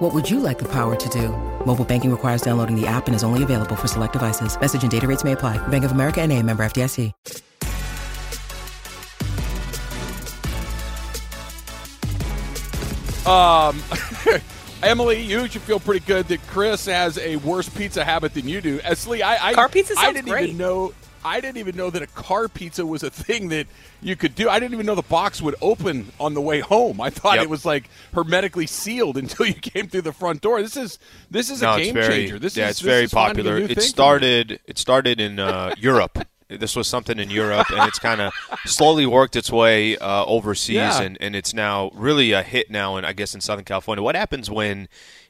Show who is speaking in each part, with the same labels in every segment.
Speaker 1: What would you like the power to do? Mobile banking requires downloading the app and is only available for select devices. Message and data rates may apply. Bank of America and a member FDIC.
Speaker 2: Um, Emily, you should feel pretty good that Chris has a worse pizza habit than you do. Esli, I, I
Speaker 3: Car pizza
Speaker 2: I didn't
Speaker 3: great.
Speaker 2: even know. I didn't even know that a car pizza was a thing that you could do. I didn't even know the box would open on the way home. I thought
Speaker 4: Yep.
Speaker 2: it was like hermetically sealed until you came through the front door. This is this is
Speaker 4: no,
Speaker 2: a game
Speaker 4: very,
Speaker 2: changer. This
Speaker 4: yeah,
Speaker 2: is
Speaker 4: it's very popular. It started. It started in uh, Europe. This was something in Europe, and it's kind of slowly worked its way uh, overseas,
Speaker 2: Yeah.
Speaker 4: and, and it's now really a hit now. And I guess in Southern California, what happens when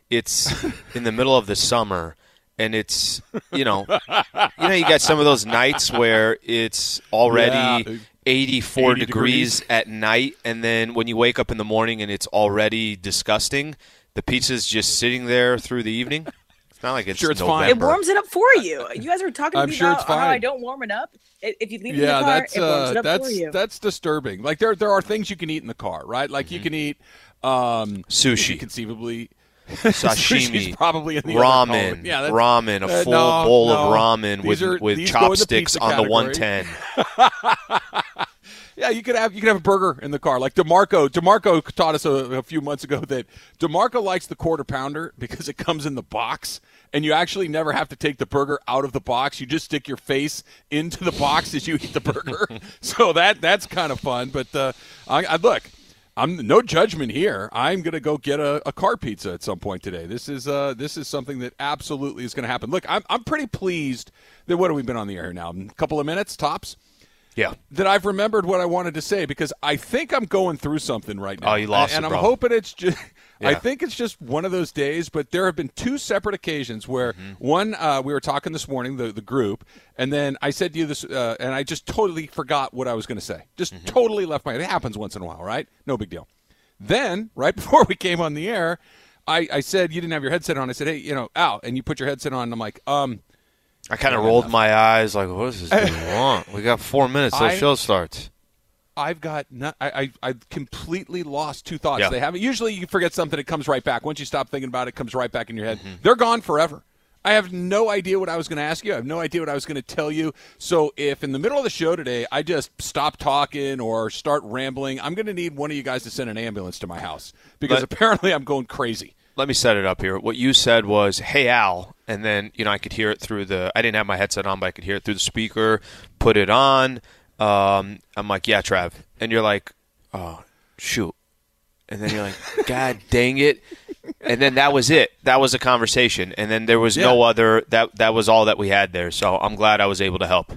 Speaker 4: it's in the middle of the summer? And it's you know, you know, you got some of those nights where it's already
Speaker 2: Yeah.
Speaker 4: 84
Speaker 2: 80
Speaker 4: degrees
Speaker 2: degrees.
Speaker 4: at night, and then when you wake up in the morning and it's already disgusting, the pizza's just sitting there through the evening. It's not like it's
Speaker 2: Sure, it's
Speaker 4: November.
Speaker 2: fine.
Speaker 3: It warms it up for you. You guys were talking to
Speaker 2: I'm
Speaker 3: me
Speaker 2: sure
Speaker 3: about
Speaker 2: it's
Speaker 3: how I don't warm it up. If you leave it in the car,
Speaker 2: that's
Speaker 3: it warms
Speaker 2: uh,
Speaker 3: it up
Speaker 2: that's
Speaker 3: for you.
Speaker 2: that's disturbing. Like there there are things you can eat in the car, right? Like
Speaker 4: Mm-hmm.
Speaker 2: you can eat um,
Speaker 4: Sushi.
Speaker 2: conceivably.
Speaker 4: Sashimi,
Speaker 2: probably in the
Speaker 4: ramen.
Speaker 2: Yeah,
Speaker 4: ramen, a
Speaker 2: uh,
Speaker 4: full
Speaker 2: no,
Speaker 4: bowl
Speaker 2: no.
Speaker 4: of ramen
Speaker 2: These
Speaker 4: with
Speaker 2: are-
Speaker 4: with
Speaker 2: these go in the
Speaker 4: chopsticks
Speaker 2: pizza
Speaker 4: on the 110.
Speaker 2: Yeah, you could have you could have a burger in the car. Like Demarco, Demarco taught us a, a few months ago that Demarco likes the quarter pounder because it comes in the box, and you actually never have to take the burger out of the box. You just stick your face into the box as you eat the burger. so that that's kind of fun. But uh, I, I look. I'm no judgment here. I'm gonna go get a, a car pizza at some point today. This is uh this is something that absolutely is gonna happen. Look, I'm I'm pretty pleased that what have we been on the air now? A couple of minutes tops
Speaker 4: Yeah,
Speaker 2: that I've remembered what I wanted to say because I think I'm going through something right now.
Speaker 4: Oh, you lost
Speaker 2: and
Speaker 4: it,
Speaker 2: I'm
Speaker 4: bro.
Speaker 2: hoping it's just. I think it's just one of those days, but there have been two separate occasions where
Speaker 4: Mm-hmm.
Speaker 2: one uh, we were talking this morning, the the group, and then I said to you this, uh, and I just totally forgot what I was going to say. Just
Speaker 4: Mm-hmm.
Speaker 2: totally left my. It happens once in a while, right? No big deal. Then right before we came on the air, I, I said you didn't have your headset on. I said, hey, you know, Al, and you put your headset on. And I'm like, um,
Speaker 4: I kind of rolled my eyes like, what does this dude want? We got four minutes till the show starts.
Speaker 2: I've got not, I, I I've completely lost two thoughts.
Speaker 4: Yeah.
Speaker 2: They haven't. Usually, you forget something, it comes right back. Once you stop thinking about it, it comes right back in your head.
Speaker 4: Mm-hmm.
Speaker 2: They're gone forever. I have no idea what I was going to ask you. I have no idea what I was going to tell you. So, if in the middle of the show today I just stop talking or start rambling, I'm going to need one of you guys to send an ambulance to my house because
Speaker 4: Let-
Speaker 2: apparently I'm going crazy.
Speaker 4: Let me set it up here. What you said was, "Hey Al," and then you know I could hear it through the. I didn't have my headset on, but I could hear it through the speaker. Put it on. Um, I'm like, "Yeah, Trav," and you're like, "Oh, shoot," and then you're like, "God dang it!" And then that was it. That was a conversation, and then there was no other. That that was all that we had there. So I'm glad I was able to help.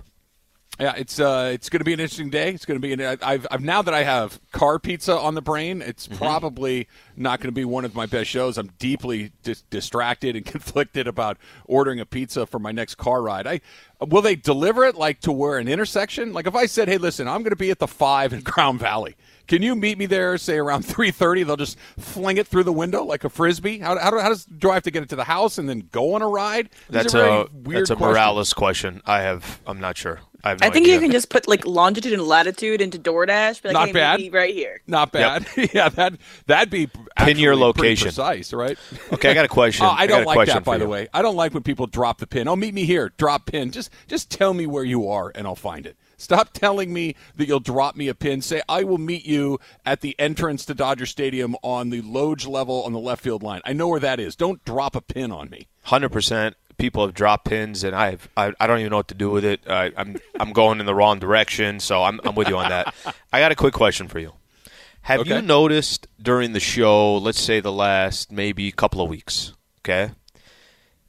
Speaker 2: Yeah, it's uh, it's going to be an interesting day. It's going to be. An, I've, I've now that I have car pizza on the brain, it's
Speaker 4: Mm-hmm.
Speaker 2: probably not going to be one of my best shows. I'm deeply dis- distracted and conflicted about ordering a pizza for my next car ride. I will they deliver it like to where an intersection? Like if I said, "Hey, listen, I'm going to be at the five in Crown Valley. Can you meet me there? Say around three thirty. They'll just fling it through the window like a frisbee. How, how, do, how does do I have to get it to the house and then go on a ride?
Speaker 4: That's
Speaker 2: very
Speaker 4: a
Speaker 2: weird
Speaker 4: that's a
Speaker 2: questions.
Speaker 4: Morales question. I have. I'm not sure. I have no
Speaker 3: I think
Speaker 4: idea.
Speaker 3: you can just put like longitude and latitude into DoorDash. But
Speaker 2: Not
Speaker 3: hey,
Speaker 2: bad.
Speaker 3: meet right here.
Speaker 2: Not bad. yeah, that that'd be
Speaker 4: Pin your location.
Speaker 2: precise, right?
Speaker 4: Okay, I got a question.
Speaker 2: Oh, I
Speaker 4: I
Speaker 2: don't
Speaker 4: a
Speaker 2: like that, by
Speaker 4: for
Speaker 2: the way. I don't like when people drop the pin. Oh, meet me here. Drop pin. Just just tell me where you are, and I'll find it. Stop telling me that you'll drop me a pin. Say I will meet you at the entrance to Dodger Stadium on the Loge level on the left field line. I know where that is. Don't drop a pin on me.
Speaker 4: hundred percent. People have dropped pins, and I've I, I don't even know what to do with it. I, I'm I'm going in the wrong direction, so I'm I'm with you on that. I got a quick question for you. Have
Speaker 2: Okay.
Speaker 4: you noticed during the show, let's say the last maybe couple of weeks, okay?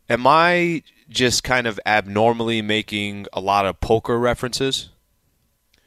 Speaker 4: Am I just kind of abnormally making a lot of poker references?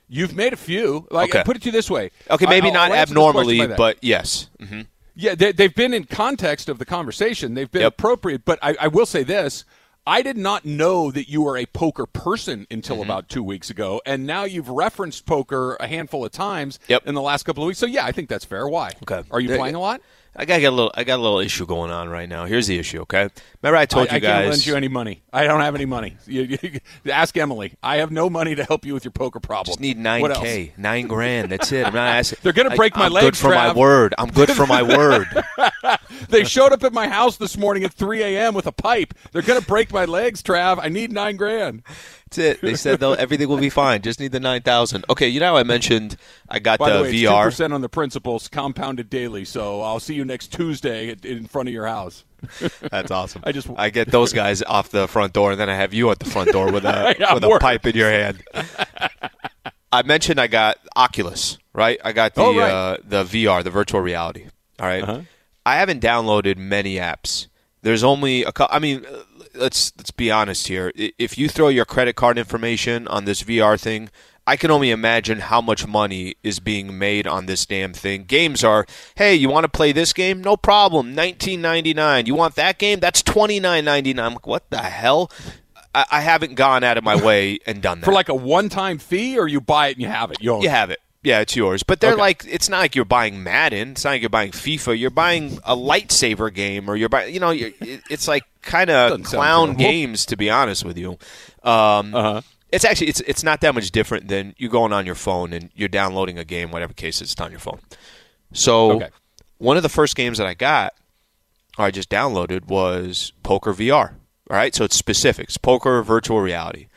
Speaker 2: You've made a few. Like
Speaker 4: Okay.
Speaker 2: put it to you this way.
Speaker 4: Okay, maybe
Speaker 2: I'll
Speaker 4: not abnormally, but yes. hmm
Speaker 2: Yeah, they, they've been in context of the conversation. They've been
Speaker 4: Yep.
Speaker 2: appropriate, but I, I will say this: I did not know that you were a poker person until
Speaker 4: Mm-hmm.
Speaker 2: about two weeks ago, and now you've referenced poker a handful of times
Speaker 4: Yep.
Speaker 2: in the last couple of weeks. So yeah, I think that's fair. Why?
Speaker 4: Okay.
Speaker 2: Are you
Speaker 4: Yeah,
Speaker 2: playing a lot?
Speaker 4: I got a little. I got a little issue going on right now. Here's the issue. Okay. Remember I told
Speaker 2: I,
Speaker 4: you guys.
Speaker 2: I can't lend you any money. I don't have any money. You, you, ask Emily. I have no money to help you with your poker problem.
Speaker 4: just need nine k, nine grand. That's it. I'm not asking.
Speaker 2: They're gonna break
Speaker 4: I-
Speaker 2: my
Speaker 4: I'm
Speaker 2: legs,
Speaker 4: Good for my word. I'm good for my word.
Speaker 2: They showed up at my house this morning at 3 a.m. with a pipe. They're gonna break my legs, Trav. I need nine grand.
Speaker 4: That's it. They said everything will be fine. Just need the nine thousand. Okay. You know how I mentioned I got
Speaker 2: By the,
Speaker 4: the,
Speaker 2: way,
Speaker 4: VR.
Speaker 2: 2% on the principals, compounded daily. So I'll see you next Tuesday in front of your house.
Speaker 4: That's awesome.
Speaker 2: I just-
Speaker 4: I get those guys off the front door, and then I have you at the front door with a
Speaker 2: Yeah,
Speaker 4: with a pipe in your hand. I mentioned I got Oculus, right? I got the
Speaker 2: Oh, right.
Speaker 4: uh, the VR, the virtual reality. All right?
Speaker 2: Uh-huh.
Speaker 4: I haven't downloaded many apps. There's only a couple. I mean, let's let's be honest here. If you throw your credit card information on this VR thing, I can only imagine how much money is being made on this damn thing. Games are, hey, you want to play this game? No problem, nineteen ninety nine. You want that game? That's twenty nine ninety nine. I'm like, what the hell? I, I haven't gone out of my way and done that
Speaker 2: For like a one-time fee, or you buy it and you have it. You
Speaker 4: you have it. Yeah, it's yours. But they're
Speaker 2: Okay.
Speaker 4: like, it's not like you're buying Madden. It's not like you're buying FIFA. You're buying a lightsaber game, or you're buying, you know, you're, it's like kind of clown games, to be honest with you. Um,
Speaker 2: Uh-huh.
Speaker 4: It's actually it's it's not that much different than you going on your phone and you're downloading a game, whatever case it's on your phone. So
Speaker 2: Okay.
Speaker 4: one of the first games that I got, or I just downloaded, was Poker VR. All right, so it's specifics, poker virtual reality.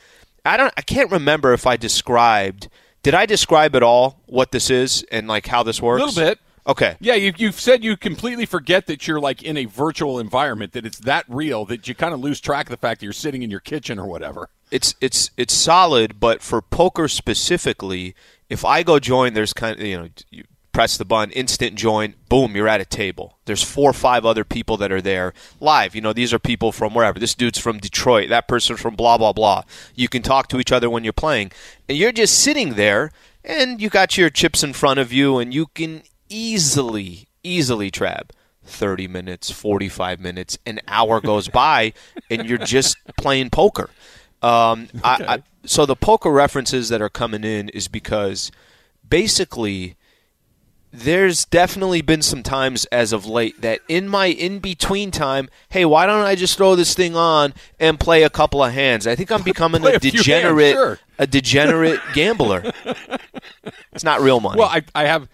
Speaker 4: I don't, I can't remember if I described. Did I describe at all what this is and like how this works?
Speaker 2: A little bit.
Speaker 4: Okay.
Speaker 2: Yeah, you, you've said you completely forget that you're like in a virtual environment, that it's that real that you kind of lose track of the fact that you're sitting in your kitchen or whatever.
Speaker 4: it's it's it's solid, but for poker specifically, if I go join, there's kind of you know you press the button, instant join, boom, you're at a table. There's four or five other people that are there live. You know, these are people from wherever. This dude's from Detroit. That person's from blah blah blah. You can talk to each other when you're playing, and you're just sitting there, and you got your chips in front of you, and you can easily easily trap. 30 minutes, 45 minutes, an hour goes by, and you're just playing poker. Um, I, I, so the poker references that are coming in is because basically there's definitely been some times as of late that in my in between time, hey, why don't I just throw this thing on and play a couple of hands? I think I'm becoming a
Speaker 2: a few hands,
Speaker 4: degenerate,
Speaker 2: sure.
Speaker 4: a degenerate gambler. It's not real money.
Speaker 2: Well, I, I have.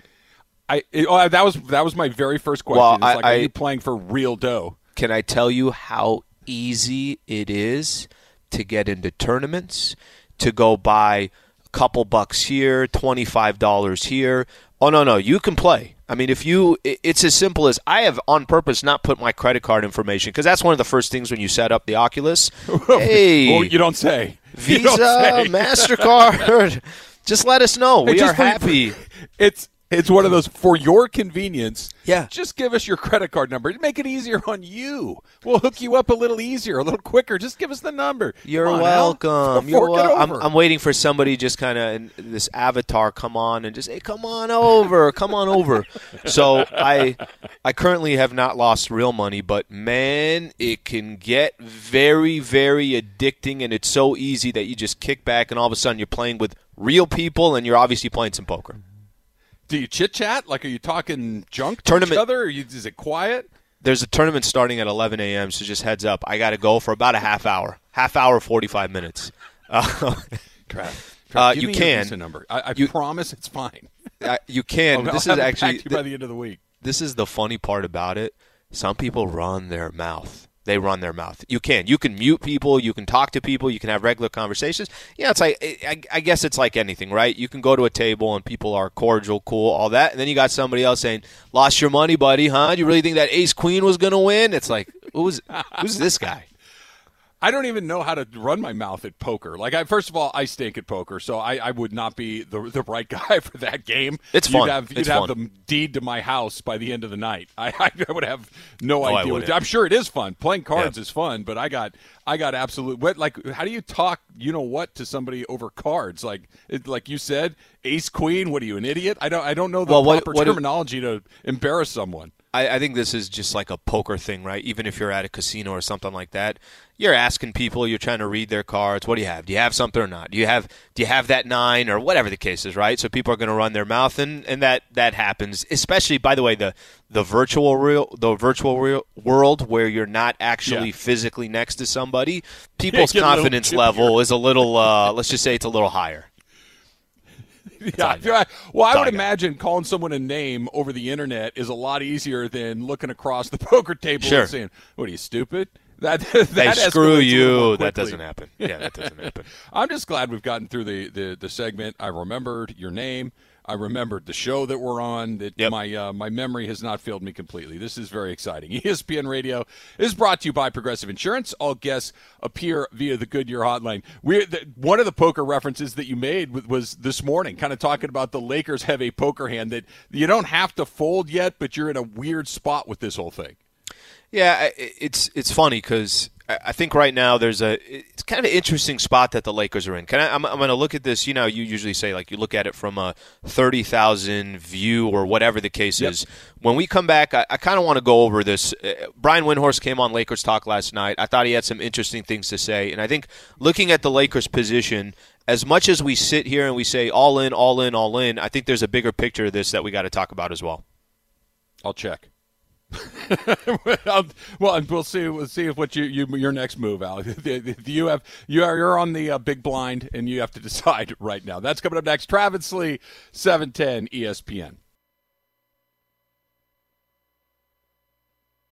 Speaker 2: I it- oh, that was that was my very first question.
Speaker 4: Well,
Speaker 2: it's
Speaker 4: I-
Speaker 2: like,
Speaker 4: I-
Speaker 2: are you playing for real dough?
Speaker 4: Can I tell you how easy it is to get into tournaments, to go buy a couple bucks here, $25 here? Oh, no, no, you can play. I mean, if you, it's as simple as I have on purpose not put my credit card information because that's one of the first things when you set up the Oculus. hey,
Speaker 2: Oh, you don't say.
Speaker 4: Visa,
Speaker 2: don't say.
Speaker 4: MasterCard, just let us know.
Speaker 2: Hey,
Speaker 4: We
Speaker 2: just
Speaker 4: are happy.
Speaker 2: It's it's one of those for your convenience.
Speaker 4: Yeah.
Speaker 2: Just give us your credit card number. Make it easier on you. We'll hook you up a little easier, a little quicker. Just give us the number.
Speaker 4: You're
Speaker 2: on,
Speaker 4: welcome. You're wel- I'm. I'm waiting for somebody just kind of this avatar come on and just hey, come on over, come on over. so I, I currently have not lost real money, but man, it can get very, very addicting, and it's so easy that you just kick back and all of a sudden you're playing with real people, and you're obviously playing some poker.
Speaker 2: Do you chit chat? Like, are you talking junk to
Speaker 4: Tournament-
Speaker 2: each other? Or you, is it quiet?
Speaker 4: There's a tournament starting at 11 a.m., so just heads up. I got to go for about a half hour, half hour, 45 minutes. Uh,
Speaker 2: Trav,
Speaker 4: Uh,
Speaker 2: give
Speaker 4: you
Speaker 2: me
Speaker 4: can.
Speaker 2: Number. I, I
Speaker 4: You-
Speaker 2: promise it's fine.
Speaker 4: I- you can.
Speaker 2: I'll
Speaker 4: this
Speaker 2: have
Speaker 4: is actually
Speaker 2: by the end of the week.
Speaker 4: this is the funny part about it. Some people run their mouth. They run their mouth. You can. You can mute people. You can talk to people. You can have regular conversations. Yeah, it's like I, I guess it's like anything, right? You can go to a table and people are cordial, cool, all that, and then you got somebody else saying, "Lost your money, buddy? Huh? You really think that Ace Queen was to win?" It's like, who's who's this guy?
Speaker 2: I don't even know how to run my mouth at poker. Like, I first of all, I stink at poker, so I, I would not be the the right guy for that game.
Speaker 4: It's
Speaker 2: you'd
Speaker 4: fun.
Speaker 2: Have, you'd have the deed to my house by the end of the night. I, I would have no
Speaker 4: Oh, I
Speaker 2: idea. what. I'm sure it is fun. Playing cards
Speaker 4: Yeah.
Speaker 2: is fun, but I got I got absolute. What like? How do you talk? You know what to somebody over cards? Like, it, like you said, ace queen. What are you, an idiot? I don't. I don't know the
Speaker 4: Well,
Speaker 2: proper
Speaker 4: what if-
Speaker 2: terminology to embarrass someone.
Speaker 4: I, I think this is just like a poker thing, right? Even if you're at a casino or something like that, you're asking people, you're trying to read their cards. What do you have? Do you have something or not? Do you have do you have that nine or whatever the case is, right? So people are going to run their mouth, and, and that that happens. Especially, by the way, the the virtual real the virtual real world where you're not actually
Speaker 2: Yeah.
Speaker 4: physically next to somebody, people's
Speaker 2: get a little
Speaker 4: confidence level is a little. Uh, let's just say it's a little higher.
Speaker 2: Yeah,
Speaker 4: all I know.
Speaker 2: yeah. Well, I would imagine calling someone a name over the internet is a lot easier than looking across the poker table
Speaker 4: Sure.
Speaker 2: and saying, "What are you stupid?" That that
Speaker 4: Hey, screw you. That doesn't happen. Yeah, that doesn't happen.
Speaker 2: I'm just glad we've gotten through the, the, the segment. I remembered your name. I remembered the show that we're on. That
Speaker 4: Yep.
Speaker 2: my uh, my memory has not failed me completely. This is very exciting. ESPN Radio is brought to you by Progressive Insurance. All guests appear via the Goodyear Hotline. We the, one of the poker references that you made was, was this morning, kind of talking about the Lakers have a poker hand that you don't have to fold yet, but you're in a weird spot with this whole thing.
Speaker 4: Yeah, it's it's funny because I think right now there's a it's kind of an interesting spot that the Lakers are in. Can I, I'm, I'm going to look at this. You know, you usually say like you look at it from a thirty thousand view or whatever the case
Speaker 2: Yep.
Speaker 4: is. When we come back, I, I kind of want to go over this. Uh, Brian Windhorst came on Lakers Talk last night. I thought he had some interesting things to say, and I think looking at the Lakers' position. As much as we sit here and we say all in, all in, all in, I think there's a bigger picture of this that we got to talk about as well.
Speaker 2: I'll check. Well, we'll see. We'll see if what you, you your next move, Al. you have you are you're on the uh, big blind, and you have to decide right now. That's coming up next. Travis Slee, seven ten ESPN.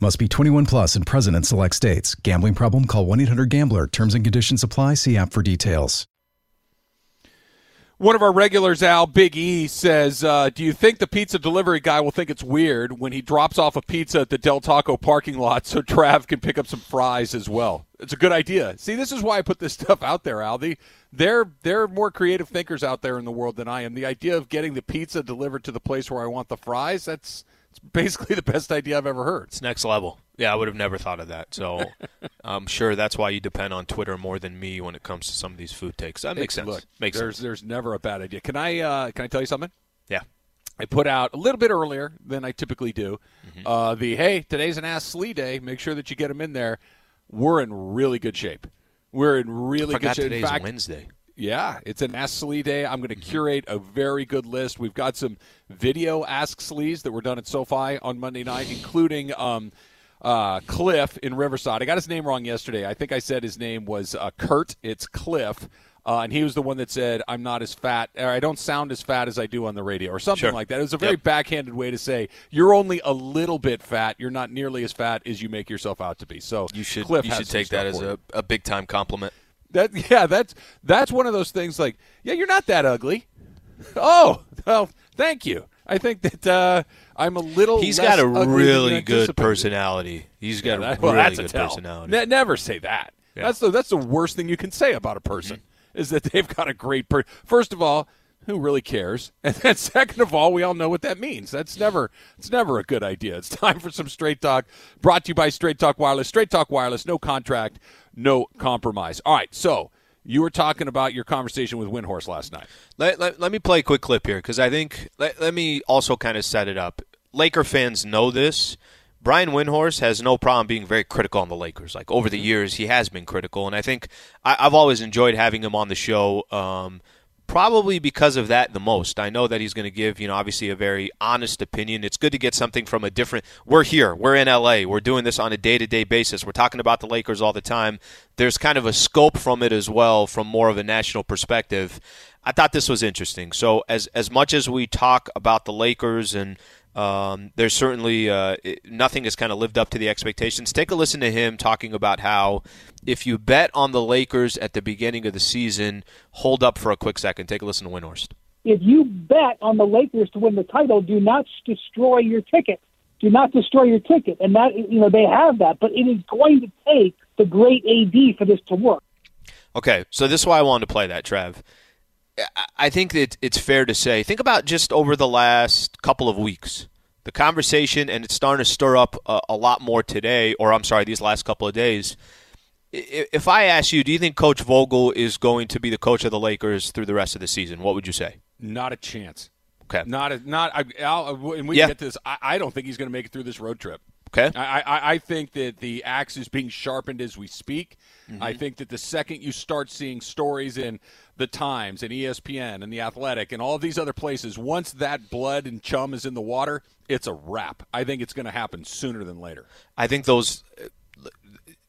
Speaker 5: Must be 21 plus and present in select states. Gambling problem? Call 1 800 Gambler. Terms and conditions apply. See app for details.
Speaker 2: One of our regulars, Al Big E, says, uh, "Do you think the pizza delivery guy will think it's weird when he drops off a pizza at the Del Taco parking lot so Trav can pick up some fries as well?" It's a good idea. See, this is why I put this stuff out there, Al. The, they're they're more creative thinkers out there in the world than I am. The idea of getting the pizza delivered to the place where I want the fries, that's it's basically the best idea I've ever heard.
Speaker 4: It's next level. Yeah, I would have never thought of that. So I'm sure that's why you depend on Twitter more than me when it comes to some of these food takes. That makes sense.
Speaker 2: Look,
Speaker 4: makes
Speaker 2: there's
Speaker 4: sense.
Speaker 2: there's never a bad idea. Can I uh, can I tell you something?
Speaker 4: Yeah.
Speaker 2: I put out a little bit earlier than I typically do.
Speaker 4: Mm-hmm.
Speaker 2: Uh, the hey, today's an Ask Slee day. Make sure that you get them in there. We're in really good shape. We're in really good shape.
Speaker 4: today's
Speaker 2: in fact,
Speaker 4: Wednesday.
Speaker 2: Yeah, it's an Ask Slee Day. I'm going to
Speaker 4: Mm-hmm.
Speaker 2: curate a very good list. We've got some video Ask Slees that were done at SoFi on Monday night, including um, uh, Cliff in Riverside. I got his name wrong yesterday. I think I said his name was uh, Kurt. It's Cliff. Uh, and he was the one that said, I'm not as fat, or I don't sound as fat as I do on the radio, or something
Speaker 4: Sure.
Speaker 2: like that. It was a very
Speaker 4: Yep.
Speaker 2: backhanded way to say, you're only a little bit fat. You're not nearly as fat as you make yourself out to be. So
Speaker 4: You should
Speaker 2: Cliff
Speaker 4: you should take that as a, a big time compliment.
Speaker 2: That yeah, that's that's one of those things. Like, yeah, you're not that ugly. Oh, well, thank you. I think that uh, I'm a little.
Speaker 4: He's got a really good personality. He's got
Speaker 2: That-
Speaker 4: a
Speaker 2: well,
Speaker 4: really good
Speaker 2: tell.
Speaker 4: personality.
Speaker 2: Ne- never say that.
Speaker 4: Yeah.
Speaker 2: That's the that's the worst thing you can say about a person is that they've got a great per. First of all, who really cares? And then second of all, we all know what that means. That's never it's never a good idea. It's time for some straight talk. Brought to you by Straight Talk Wireless. Straight Talk Wireless. No contract, no compromise. All right. So you were talking about your conversation with Windhorst last night.
Speaker 4: Let, let, let me play a quick clip here because I think let, let me also kind of set it up. Laker fans know this. Brian Windhorst has no problem being very critical on the Lakers. Like over the years, he has been critical, and I think I, I've always enjoyed having him on the show. Um, probably because of that the most. I know that he's going to give, you know, obviously a very honest opinion. It's good to get something from a different. We're here. We're in LA. We're doing this on a day-to-day basis. We're talking about the Lakers all the time. There's kind of a scope from it as well from more of a national perspective. I thought this was interesting. So as as much as we talk about the Lakers and Um, there's certainly uh, it, nothing has kind of lived up to the expectations. Take a listen to him talking about how if you bet on the Lakers at the beginning of the season, hold up for a quick second. Take a listen to Windhorst.
Speaker 6: If you bet on the Lakers to win the title, do not destroy your ticket. Do not destroy your ticket, and that you know they have that, but it is going to take the great AD for this to work.
Speaker 4: Okay, so this is why I wanted to play that, Trev. I think that it's fair to say, think about just over the last couple of weeks, the conversation, and it's starting to stir up a, a, lot more today, or I'm sorry, these last couple of days. If I ask you, do you think Coach Vogel is going to be the coach of the Lakers through the rest of the season? What would you say?
Speaker 2: Not a chance.
Speaker 4: Okay.
Speaker 2: Not a, not. I, I'll, and we
Speaker 4: Yeah.
Speaker 2: get this. I, I don't think he's going to make it through this road trip.
Speaker 4: Okay.
Speaker 2: I, I, I think that the axe is being sharpened as we speak.
Speaker 4: Mm-hmm.
Speaker 2: I think that the second you start seeing stories in the Times and ESPN and the Athletic and all of these other places, once that blood and chum is in the water, it's a wrap. I think it's going to happen sooner than later.
Speaker 4: I think those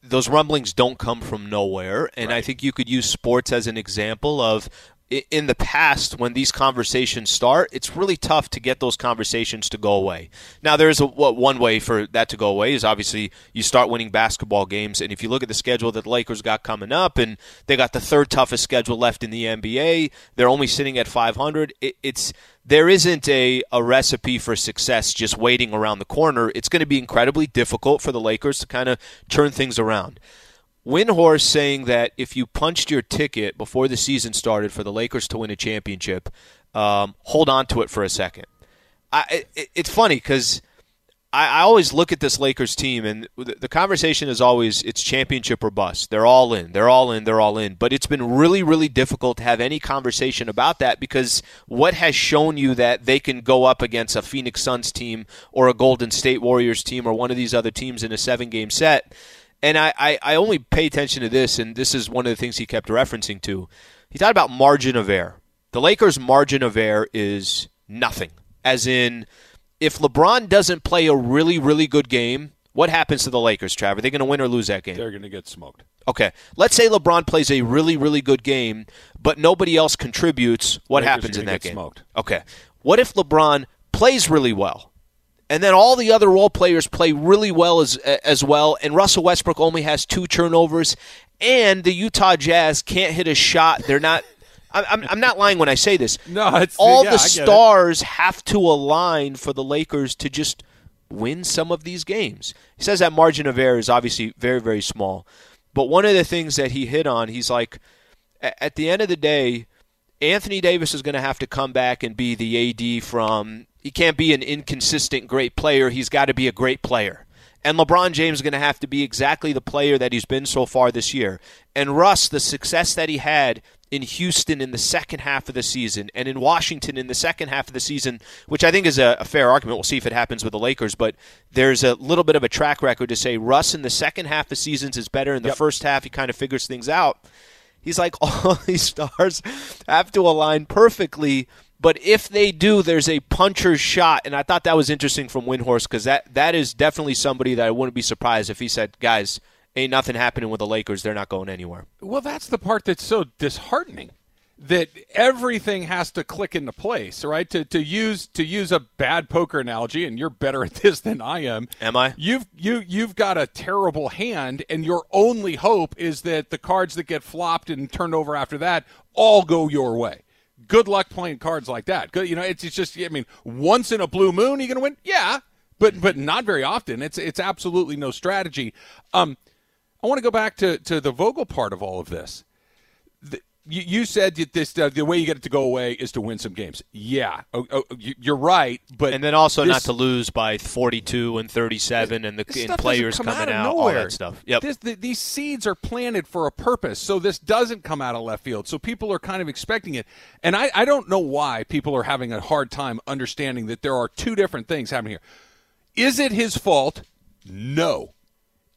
Speaker 4: those rumblings don't come from nowhere, and I think you could use sports as an example of in the past when these conversations start, it's really tough to get those conversations to go away. Now, there's a what, one way for that to go away is obviously you start winning basketball games, and if you look at the schedule that the Lakers got coming up, and they got the third toughest schedule left in the NBA, they're only sitting at 500. It, it's there isn't a, a recipe for success just waiting around the corner. It's going to be incredibly difficult for the Lakers to kind of turn things around. Windhorst saying that if you punched your ticket before the season started for the Lakers to win a championship, um, hold on to it for a second. I, it, it's funny because I, I always look at this Lakers team, and the, the conversation is always it's championship or bust. They're all in. They're all in. They're all in. But it's been really, really difficult to have any conversation about that because what has shown you that they can go up against a Phoenix Suns team or a Golden State Warriors team or one of these other teams in a seven game set? And I, I, I only pay attention to this, and this is one of the things he kept referencing to. He talked about margin of error. The Lakers' margin of error is nothing. As in, if LeBron doesn't play a really, really good game, what happens to the Lakers, Trav? Are they going to win or lose that game?
Speaker 2: They're going to get smoked.
Speaker 4: Okay. Let's say LeBron plays a really, really good game, but nobody else contributes. What
Speaker 2: Lakers
Speaker 4: happens in that
Speaker 2: get
Speaker 4: game?
Speaker 2: smoked.
Speaker 4: Okay. What if LeBron plays really well? And then all the other role players play really well as as well, and Russell Westbrook only has two turnovers, and the Utah Jazz can't hit a shot. They're not. I'm, I'm, not lying when I say this.
Speaker 2: No, it's
Speaker 4: all
Speaker 2: yeah,
Speaker 4: the stars have to align for the Lakers to just win some of these games. He says that margin of error is obviously very, very small. But one of the things that he hit on, he's like, at the end of the day, Anthony Davis is going to have to come back and be the AD from. He can't be an inconsistent great player. He's got to be a great player. And LeBron James is going to have to be exactly the player that he's been so far this year. And Russ, the success that he had in Houston in the second half of the season and in Washington in the second half of the season, which I think is a, a fair argument. We'll see if it happens with the Lakers, but there's a little bit of a track record to say Russ in the second half of seasons is better. In the
Speaker 2: Yep.
Speaker 4: first half, he kind of figures things out. He's like, all these stars have to align perfectly. But if they do, there's a puncher's shot. And I thought that was interesting from Windhorst because that, that is definitely somebody that I wouldn't be surprised if he said, guys, ain't nothing happening with the Lakers. They're not going anywhere.
Speaker 2: Well, that's the part that's so disheartening. That everything has to click into place, right? To to use to use a bad poker analogy, and you're better at this than I am.
Speaker 4: Am I?
Speaker 2: You've you you've got a terrible hand, and your only hope is that the cards that get flopped and turned over after that all go your way. Good luck playing cards like that. Good, you know, it's, it's just I mean, once in a blue moon, you're gonna win? Yeah, but but not very often. It's it's absolutely no strategy. Um, I want to go back to, to the Vogel part of all of this. The, you, you said that this uh, the way you get it to go away is to win some games. Yeah, oh, oh, you- you're right, but
Speaker 4: And then also not to lose by 42 and 37 and the and players
Speaker 2: come
Speaker 4: coming
Speaker 2: out,
Speaker 4: out, all that stuff. Yep.
Speaker 2: This, th these seeds are planted for a purpose, so this doesn't come out of left field. So people are kind of expecting it, and I, I don't know why people are having a hard time understanding that there are two different things happening here. Is it his fault? No.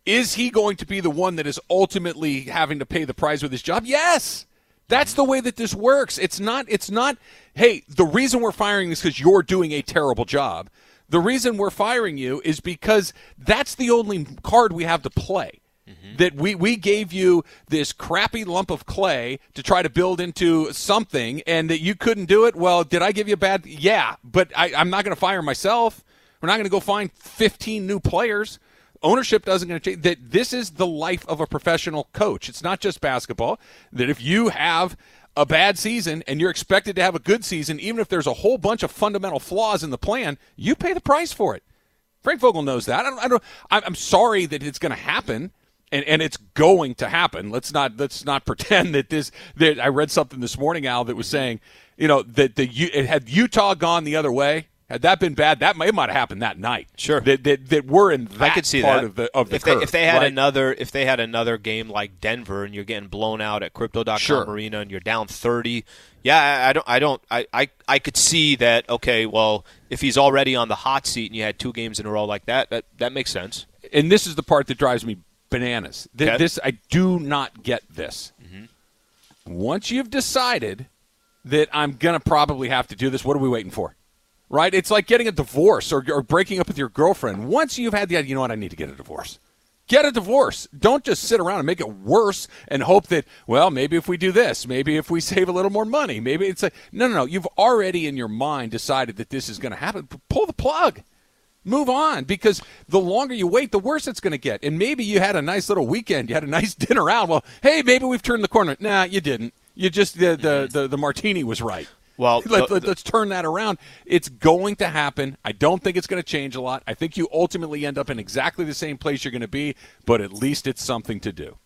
Speaker 2: Is he going to be the one that is ultimately having to pay the price with his job? Yes. That's the way that this works. It's not it's not hey, the reason we're firing is cuz you're doing a terrible job. The reason we're firing you is because that's the only card we have to play. Mm-hmm. That we, we gave you this crappy lump of clay to try to build into something and that you couldn't do it. Well, did I give you a bad? Yeah, but I, I'm not going to fire myself We're not going to go find 15 new players. Ownership doesn't going to change. That this is the life of a professional coach. It's not just basketball. That if you have a bad season and you're expected to have a good season, even if there's a whole bunch of fundamental flaws in the plan, you pay the price for it. Frank Vogel knows that. I don't. I don't I'm sorry that it's going to happen and, and it's going to happen. Let's not let's not pretend that this. That I read something this morning, Al, that was saying, you know, that the it had Utah gone the other way. Had that been bad, that may might have happened that night.
Speaker 4: Sure,
Speaker 2: that that, that we're in that
Speaker 4: I could see
Speaker 2: part
Speaker 4: that.
Speaker 2: of the of the
Speaker 4: if
Speaker 2: curve,
Speaker 4: they, if they had
Speaker 2: right?
Speaker 4: another if they had another game like Denver and you're getting blown out at Crypto.com
Speaker 2: Sure.
Speaker 4: Arena and you're down 30, yeah, I, I don't I don't I, I I could see that. Okay, well, if he's already on the hot seat and you had two games in a row like that, that that makes sense.
Speaker 2: and this is the part that drives me bananas. Th-
Speaker 4: Okay.
Speaker 2: This I do not get this. Mm-hmm. Once you've decided that I'm gonna probably have to do this, what are we waiting for? Right? It's like getting a divorce or, or breaking up with your girlfriend. Once you've had the idea, you know what, I need to get a divorce. Get a divorce. Don't just sit around and make it worse and hope that, well, maybe if we do this, maybe if we save a little more money, maybe it's like, no, no, no. You've already in your mind decided that this is going to happen. Pull the plug move on because the longer you wait, the worse it's going to get. And maybe you had a nice little weekend, you had a nice dinner out. Well, hey, maybe we've turned the corner. Nah, you didn't. You just the the the, the martini was right.
Speaker 4: Well,
Speaker 2: Let,
Speaker 4: the-
Speaker 2: us turn that around. It's going to happen. I don't think it's going to change a lot. I think you ultimately end up in exactly the same place you're going to be, but at least it's something to do.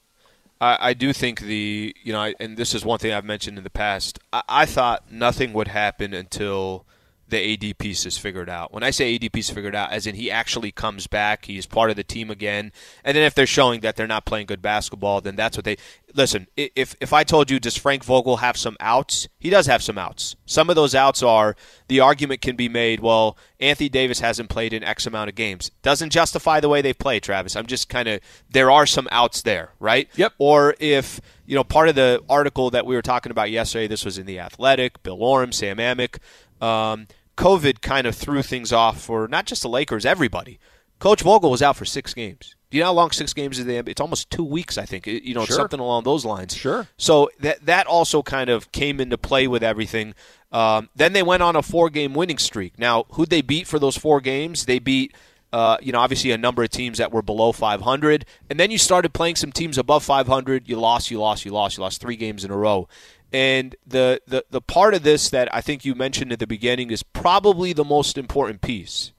Speaker 4: I, I do think the you know, I, and this is one thing I've mentioned in the past. I, I thought nothing would happen until the AD piece is figured out. When I say AD piece is figured out, as in he actually comes back, he's part of the team again, and then if they're showing that they're not playing good basketball, then that's what they listen. If if I told you does Frank Vogel have some outs, he does have some outs. Some of those outs are the argument can be made. Well, Anthony Davis hasn't played in X amount of games. Doesn't justify the way they play, Travis. I'm just kind of there are some outs there, right?
Speaker 2: Yep.
Speaker 4: Or if you know part of the article that we were talking about yesterday, this was in the Athletic. Bill Oram, Sam Amick. Um, COVID kind of threw things off for not just the Lakers, everybody. Coach Vogel was out for six games. Do you know how long six games is? The It's almost two weeks, I think. It- You know,
Speaker 2: Sure.
Speaker 4: something along those lines.
Speaker 2: Sure.
Speaker 4: So that that also kind of came into play with everything. Um, then they went on a four-game winning streak. Now, who'd they beat for those four games? They beat, uh, you know, obviously a number of teams that were below 500, and then you started playing some teams above 500. You lost, you lost, you lost, you lost three games in a row. And the, the the part of this that I think you mentioned at the beginning is probably the most important piece.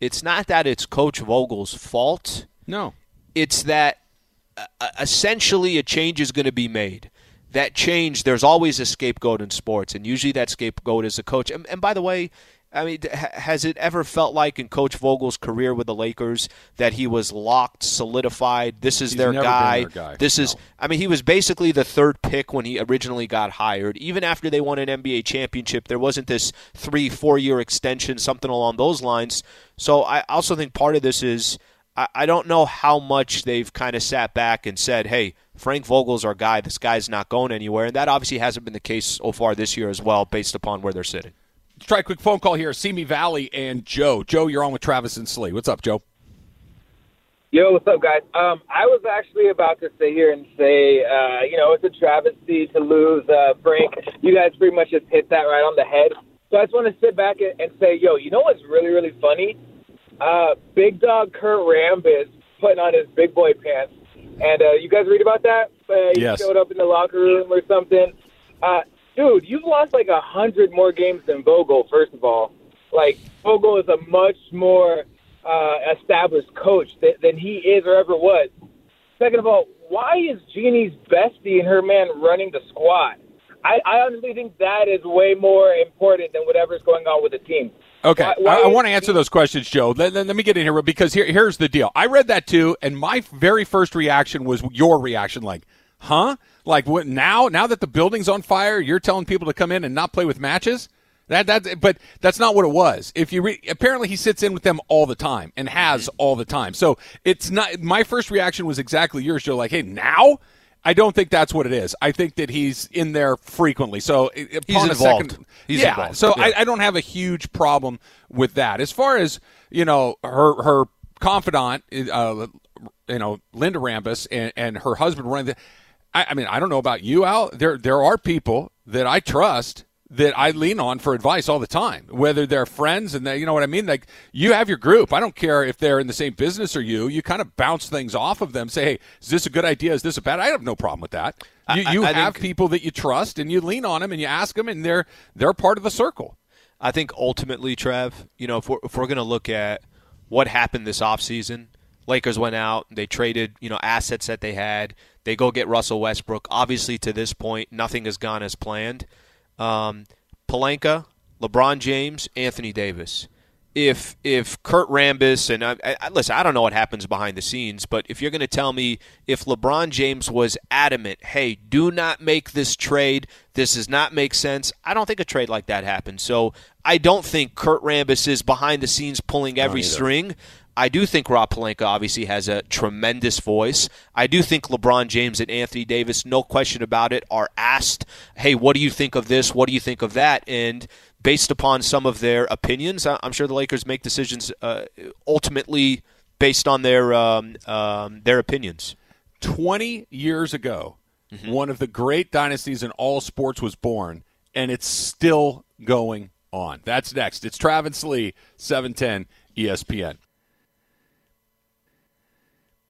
Speaker 4: It's not that it's Coach Vogel's fault
Speaker 2: No.
Speaker 4: it's that uh, essentially a change is going to be made. That change, there's always a scapegoat in sports, and usually that scapegoat is a coach. And, and by the way, I mean, has it ever felt like in Coach Vogel's career with the Lakers that he was locked, solidified? This is their guy.
Speaker 2: their guy.
Speaker 4: This is. I mean, he was basically the third pick when he originally got hired. Even after they won an NBA championship, there wasn't this three, four year extension, something along those lines. So I also think part of this is I, I don't know how much they've kind of sat back and said, hey, Frank Vogel's our guy. This guy's not going anywhere. And that obviously hasn't been the case so far this year as well, based upon where they're sitting.
Speaker 2: Let's try a quick phone call here. Simi Valley and Joe. Joe, you're on with Travis and Slee. What's up, Joe?
Speaker 7: Yo, what's up, guys? Um, I was actually about to sit here and say, uh, you know, it's a travesty to lose uh, Frank. You guys pretty much just hit that right on the head. So I just want to sit back and, and say, yo, you know what's really, really funny? Uh, big dog Kurt Rambis putting on his big boy pants. And uh, you guys read about that? Uh, he
Speaker 2: Yes.
Speaker 7: showed up in the locker room or something. Uh, dude, you've lost like a hundred more games than Vogel. First of all, like Vogel is a much more uh, established coach th- than he is or ever was. Second of all, why is Jeanie's bestie and her man running the squad? I, I honestly think that is way more important than whatever's going on with the team.
Speaker 2: Okay,
Speaker 7: Why- why
Speaker 2: I, I want to answer those questions, Joe. Let, let- let me get in here because here, here's the deal. I read that too, and my very first reaction was your reaction, like, "Huh? Like what? Now, now that the building's on fire, you're telling people to come in and not play with matches? That that, but that's not what it was. If you re- apparently he sits in with them all the time and has all the time, so it's not. My first reaction was exactly yours, Joe. Like, hey, now. I don't think that's what it is. I think that he's in there frequently. So upon a
Speaker 4: involved.
Speaker 2: second,
Speaker 4: He's
Speaker 2: yeah.
Speaker 4: involved.
Speaker 2: So
Speaker 4: Yeah.
Speaker 2: I, I don't have a huge problem with that. As far as you know, her her confidant, uh, you know, Linda Rambis and, and her husband running the. I, I mean, I don't know about you, Al. There there are people that I trust that I lean on for advice all the time, whether they're friends and they, you know what I mean? Like you have your group. I don't care if they're in the same business or you, you kind of bounce things off of them. Say, Hey, is this a good idea? Is this a bad? I have no problem with that. You,
Speaker 4: I-
Speaker 2: you
Speaker 4: I
Speaker 2: have
Speaker 4: think-
Speaker 2: people that you trust and you lean on them and you ask them and they're, they're part of the circle.
Speaker 4: I think ultimately, Trev, you know, if we're, if we're going to look at what happened this offseason, Lakers went out, they traded, you know, assets that they had. They go get Russell Westbrook. Obviously, to this point, nothing has gone as planned. Um, Pelinka, LeBron James, Anthony Davis. If if Kurt Rambis and I, I, listen, I don't know what happens behind the scenes, but if you're going to tell me if LeBron James was adamant, hey, do not make this trade, this does not make sense. I don't think a trade like that happens. So I don't think Kurt Rambis is behind the scenes pulling every string. I do think Rob Pelinka obviously has a tremendous voice. I do think LeBron James and Anthony Davis, no question about it, are asked, "Hey, what do you think of this? What do you think of that?" And based upon some of their opinions, I'm sure the Lakers make decisions uh, ultimately based on their um, um, their opinions.
Speaker 2: 20 years ago, one of the great dynasties in all sports was born, and it's still going on. That's next. It's Travis Slee, 710 ESPN.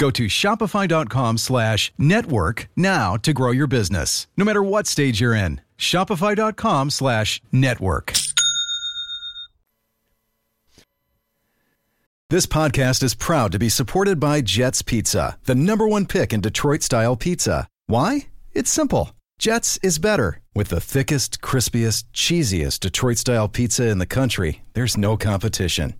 Speaker 5: Go to shopify.com slash network now to grow your business, no matter what stage you're in. Shopify.com slash network. This podcast is proud to be supported by Jets Pizza, the number one pick in Detroit style pizza. Why? It's simple. Jets is better. With the thickest, crispiest, cheesiest Detroit style pizza in the country, there's no competition.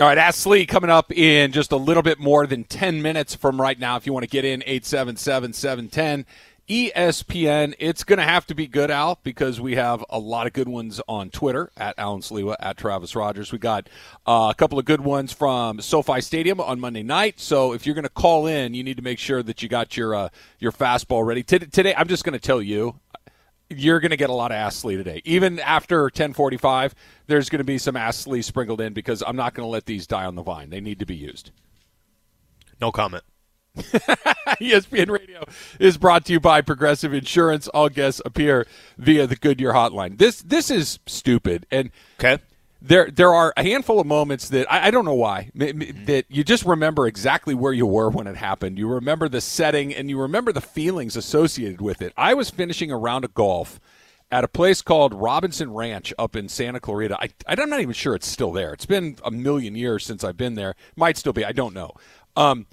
Speaker 2: All right, Ask Slee coming up in just a little bit more than 10 minutes from right now. If you want to get in, 877 710 ESPN. It's going to have to be good, Al, because we have a lot of good ones on Twitter at Alan Sliwa, at Travis Rogers. We got uh, a couple of good ones from SoFi Stadium on Monday night. So if you're going to call in, you need to make sure that you got your uh, your fastball ready. T- today, I'm just going to tell you, you're going to get a lot of Ask Slee today. Even after 1045, there's going to be some Ask Slee sprinkled in because I'm not going to let these die on the vine. They need to be used.
Speaker 4: No comment.
Speaker 2: ESPN Radio is brought to you by Progressive Insurance. All guests appear via the Goodyear hotline. This this is stupid, and
Speaker 4: Okay.
Speaker 2: There there are a handful of moments that I, I don't know why m- m- that you just remember exactly where you were when it happened. You remember the setting and you remember the feelings associated with it. I was finishing a round of golf at a place called Robinson Ranch up in Santa Clarita. I, I'm not even sure it's still there. It's been a million years since I've been there. Might still be. I don't know. Um,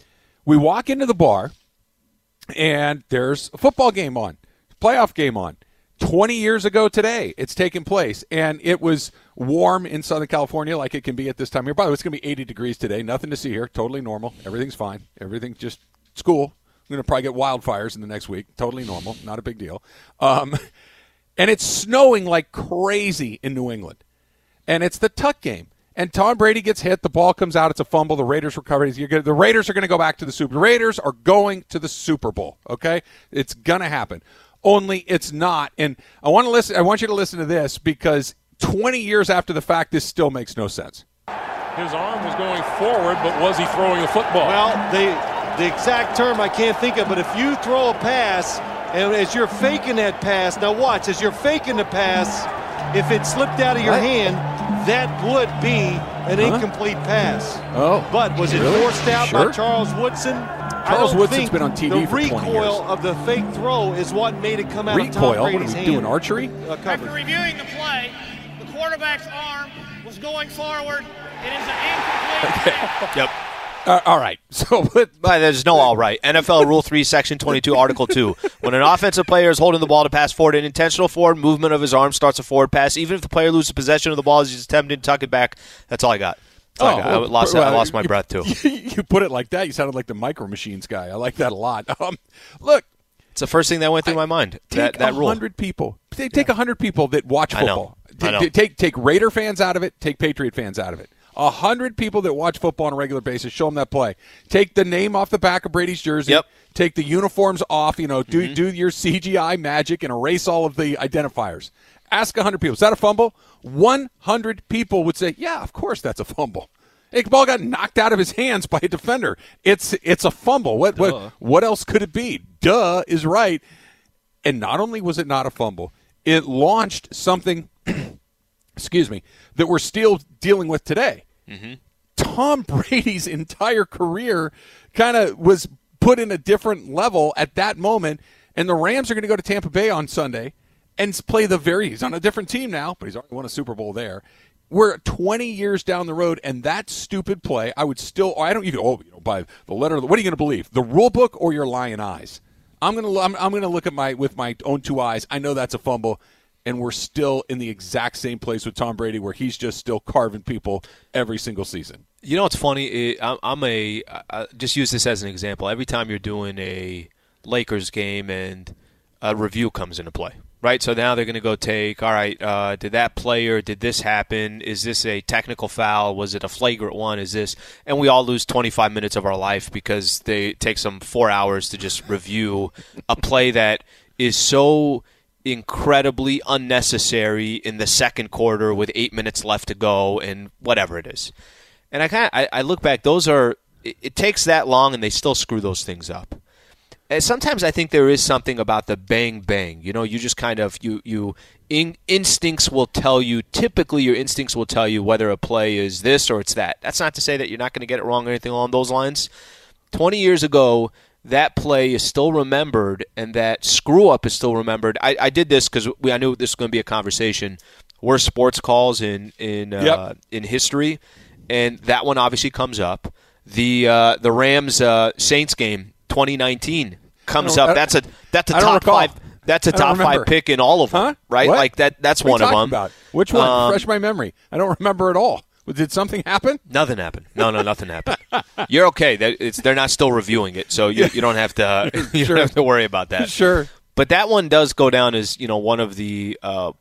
Speaker 2: we walk into the bar and there's a football game on, playoff game on. 20 years ago today, it's taken place, and it was warm in Southern California like it can be at this time of year. By the way, it's going to be 80 degrees today. Nothing to see here. Totally normal. Everything's fine. Everything's just it's cool. I'm going to probably get wildfires in the next week. Totally normal. Not a big deal. Um, and it's snowing like crazy in New England. And it's the tuck game. And Tom Brady gets hit. The ball comes out. It's a fumble. The Raiders recover. The Raiders are going to go back to the Super. The Raiders are going to the Super Bowl. Okay, it's going to happen. Only it's not. And I want to listen. I want you to listen to this because 20 years after the fact, this still makes no sense.
Speaker 8: His arm was going forward, but was he throwing a football?
Speaker 9: Well, the the exact term I can't think of, but if you throw a pass and as you're faking that pass, now watch, as you're faking the pass, if it slipped out of your
Speaker 2: What?
Speaker 9: hand, that would be an
Speaker 2: Huh?
Speaker 9: incomplete pass.
Speaker 2: Oh,
Speaker 9: But was it
Speaker 2: really?
Speaker 9: forced out
Speaker 2: Sure.
Speaker 9: by Charles Woodson?
Speaker 2: Charles
Speaker 9: don't
Speaker 2: Woodson's been on TV
Speaker 9: the
Speaker 2: for 20 years.
Speaker 9: The recoil of the fake throw is what made it come out of Tom Brady's
Speaker 2: Recoil? What are
Speaker 9: Brady's
Speaker 2: we
Speaker 9: hand.
Speaker 2: doing? Archery?
Speaker 9: Uh,
Speaker 10: After reviewing the play, the quarterback's arm was going forward It is an incomplete. Okay.
Speaker 4: Yep.
Speaker 2: Uh, all right. So
Speaker 4: But there's no all right. NFL Rule 3, Section 22, Article 2. When an offensive player is holding the ball to pass forward, an intentional forward movement of his arm starts a forward pass. Even if the player loses possession of the ball as he's attempting to tuck it back, that's all I got. That's all I, got. I
Speaker 2: well,
Speaker 4: lost, I lost my
Speaker 2: you-
Speaker 4: breath, too.
Speaker 2: You put it like that, you sounded like the Micro Machines guy. I like that a lot. Um, look,
Speaker 4: It's the first thing that went through my mind.
Speaker 2: Take
Speaker 4: that
Speaker 2: a
Speaker 4: rule.
Speaker 2: hundred people. Take take a hundred people that watch
Speaker 4: I know.
Speaker 2: football. T- Take take Raider fans out of it. Take Patriot fans out of it. A hundred people that watch football on a regular basis. Show them that play. Take the name off the back of Brady's jersey.
Speaker 4: Yep.
Speaker 2: Take the uniforms off. You know, do
Speaker 4: Mm-hmm.
Speaker 2: do your CGI magic and erase all of the identifiers. Ask a hundred people. Is that a fumble? One hundred people would say, "Yeah, of course that's a fumble." The ball got knocked out of his hands by a defender. It's it's a fumble. What what what else could it be? Duh is right. And not only was it not a fumble, it launched something, excuse me, that we're still dealing with today. Mm-hmm. Tom Brady's entire career kind of was put in a different level at that moment. And the Rams are going to go to Tampa Bay on Sunday and play the very, he's on a different team now, but he's already won a Super Bowl there. We're 20 years down the road, and that stupid play, I would still, I don't even, oh, you know, by the letter of what are you going to believe? The rule book or your lying eyes? I'm going to, I'm, I'm going to look at my, with my own two eyes. I know that's a fumble and we're still in the exact same place with Tom Brady, where he's just still carving people every single season.
Speaker 4: You know what's funny? I'm, a I- just use this as an example. Every time you're doing a Lakers game and a review comes into play, right? So now they're going to go take. All right, uh, did that player? Did this happen? Is this a technical foul? Was it a flagrant one? Is this? And we all lose 25 minutes of our life because they it takes them four hours to just review a play that is so incredibly unnecessary in the second quarter with eight minutes left to go and whatever it is. And I kind of I, I look back; those are it, it takes that long, and they still screw those things up. And sometimes I think there is something about the bang bang. You know, you just kind of you you in, instincts will tell you. Typically, your instincts will tell you whether a play is this or it's that. That's not to say that you're not going to get it wrong or anything along those lines. Twenty years ago, that play is still remembered, and that screw up is still remembered. I, I did this because I knew this was going to be a conversation. Worst sports calls in in uh,
Speaker 2: Yep.
Speaker 4: in history, and that one obviously comes up. The uh, the Rams uh, Saints game 2019 comes up. That's a that's a top five. That's a top five pick in all of them,
Speaker 2: Huh?
Speaker 4: right?
Speaker 2: What?
Speaker 4: Like that. That's one of
Speaker 2: talking
Speaker 4: them.
Speaker 2: About? Which one?
Speaker 4: Um,
Speaker 2: Fresh my memory. I don't remember at all. Did something happen?
Speaker 4: Nothing happened. No, no, nothing happened. You're okay. It's, they're not still reviewing it, so you, you don't have to you
Speaker 2: Sure.
Speaker 4: don't have to worry about that.
Speaker 2: Sure.
Speaker 4: But that one does go down as you know one of the uh,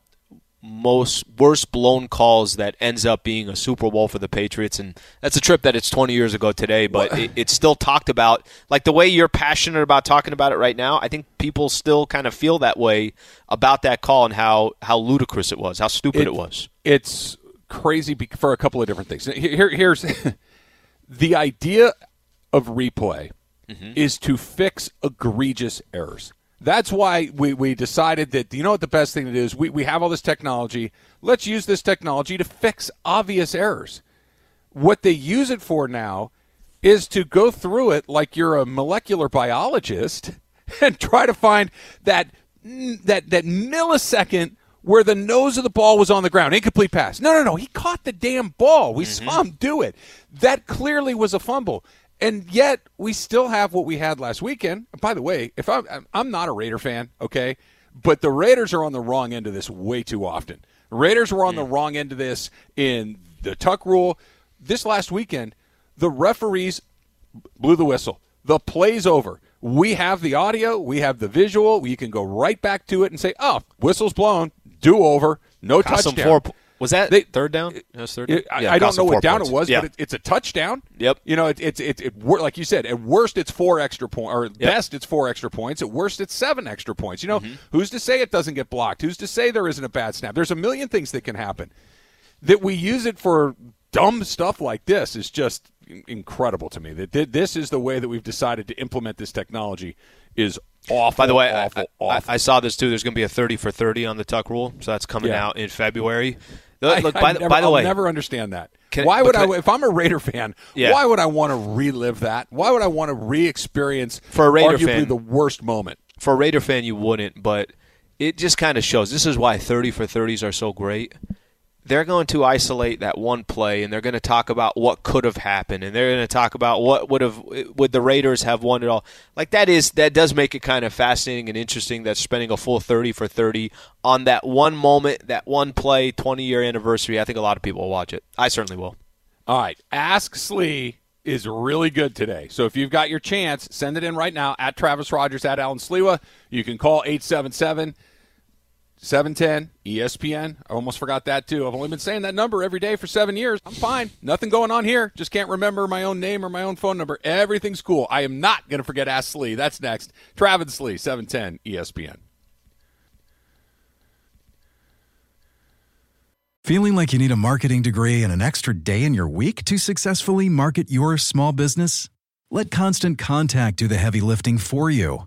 Speaker 4: most worst blown calls that ends up being a Super Bowl for the Patriots, and that's a trip that it's 20 years ago today, but it, it's still talked about like the way you're passionate about talking about it right now. I think people still kind of feel that way about that call and how how ludicrous it was, how stupid it, was.
Speaker 2: It's crazy for a couple of different things. Here, here's the idea of replay
Speaker 4: Mm-hmm.
Speaker 2: is to fix egregious errors. That's why we, we decided that you know what the best thing to do is we, we have all this technology. Let's use this technology to fix obvious errors. What they use it for now is to go through it like you're a molecular biologist and try to find that that that millisecond where the nose of the ball was on the ground, incomplete pass. No, no, no, he caught the damn ball. We saw mm-hmm. him do it. That clearly was a fumble. And yet we still have what we had last weekend. By the way, if I'm I'm- I'm not a Raider fan, okay, but the Raiders are on the wrong end of this way too often. Raiders were on the mm. wrong end of this in the tuck rule. This last weekend, the referees blew the whistle. The play's over. We have the audio, we have the visual. You can go right back to it and say, "Oh, whistle's blown, do over, no
Speaker 4: Cost
Speaker 2: touchdown."
Speaker 4: four- was that
Speaker 2: They-
Speaker 4: third down? Was third?
Speaker 2: It- I,
Speaker 4: Yeah,
Speaker 2: I don't know what down
Speaker 4: points.
Speaker 2: it was,
Speaker 4: Yeah.
Speaker 2: but it, it's a touchdown.
Speaker 4: Yep.
Speaker 2: You know, it, it's it's it, wor- like you said. At worst, it's four extra points, or best, it's four extra points. At worst, it's seven extra points. You know,
Speaker 4: Mm-hmm.
Speaker 2: who's to say it doesn't get blocked? Who's to say there isn't a bad snap? There's a million things that can happen. That we use it for dumb stuff like this is just incredible to me. That this is the way that we've decided to implement this technology is awful.
Speaker 4: By the way, I-
Speaker 2: awful,
Speaker 4: I,
Speaker 2: awful.
Speaker 4: I, I saw this too. There's going to be a 30 for 30 on the tuck rule, so that's coming
Speaker 2: Yeah.
Speaker 4: out in February.
Speaker 2: I-
Speaker 4: Look,
Speaker 2: I
Speaker 4: by, the-
Speaker 2: never,
Speaker 4: by the
Speaker 2: I'll
Speaker 4: way,
Speaker 2: never understand that.
Speaker 4: Can-
Speaker 2: why would I?
Speaker 4: I-
Speaker 2: If I'm a Raider fan,
Speaker 4: Yeah.
Speaker 2: why would I want to relive that? Why would I want to re-experience
Speaker 4: For a Raider
Speaker 2: arguably
Speaker 4: fan-
Speaker 2: the worst moment?
Speaker 4: for a Raider fan, you wouldn't, but it just kind of shows. This is why 30 for 30s are so great. They're going to isolate that one play and they're going to talk about what could have happened and they're going to talk about what would have would the Raiders have won it all. Like that is that does make it kind of fascinating and interesting that spending a full 30 for 30 on that one moment, that one play, 20 year anniversary. I think a lot of people will watch it. I certainly will.
Speaker 2: All right, Ask Slee is really good today. So if you've got your chance, send it in right now at Travis Rodgers at Alan Sliwa. You can call 877- 710 ESPN. I almost forgot that too. I've only been saying that number every day for seven years. I'm fine. Nothing going on here. Just can't remember my own name or my own phone number. Everything's cool. I am not going to forget Ask Slee. That's next. Travis Slee, 710 ESPN.
Speaker 5: Feeling like you need a marketing degree and an extra day in your week to successfully market your small business? Let Constant Contact do the heavy lifting for you.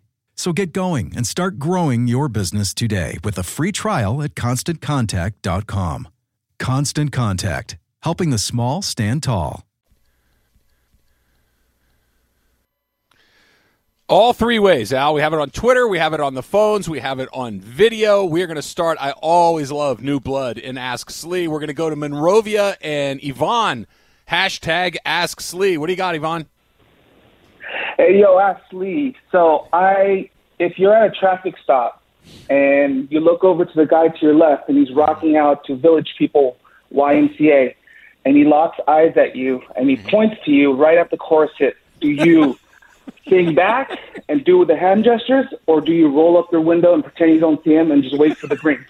Speaker 5: So get going and start growing your business today with a free trial at constantcontact.com. Constant Contact, helping the small stand tall.
Speaker 2: All three ways, Al. We have it on Twitter, we have it on the phones, we have it on video. We are going to start. I always love new blood in Ask Slee. We're going to go to Monrovia and Yvonne. Hashtag Ask Slee. What do you got, Yvonne?
Speaker 10: Hey, yo, Ask Slee. So I, if you're at a traffic stop and you look over to the guy to your left and he's rocking out to Village People YMCA and he locks eyes at you and he points to you right at the chorus hit, do you sing back and do the hand gestures or do you roll up your window and pretend you don't see him and just wait for the green?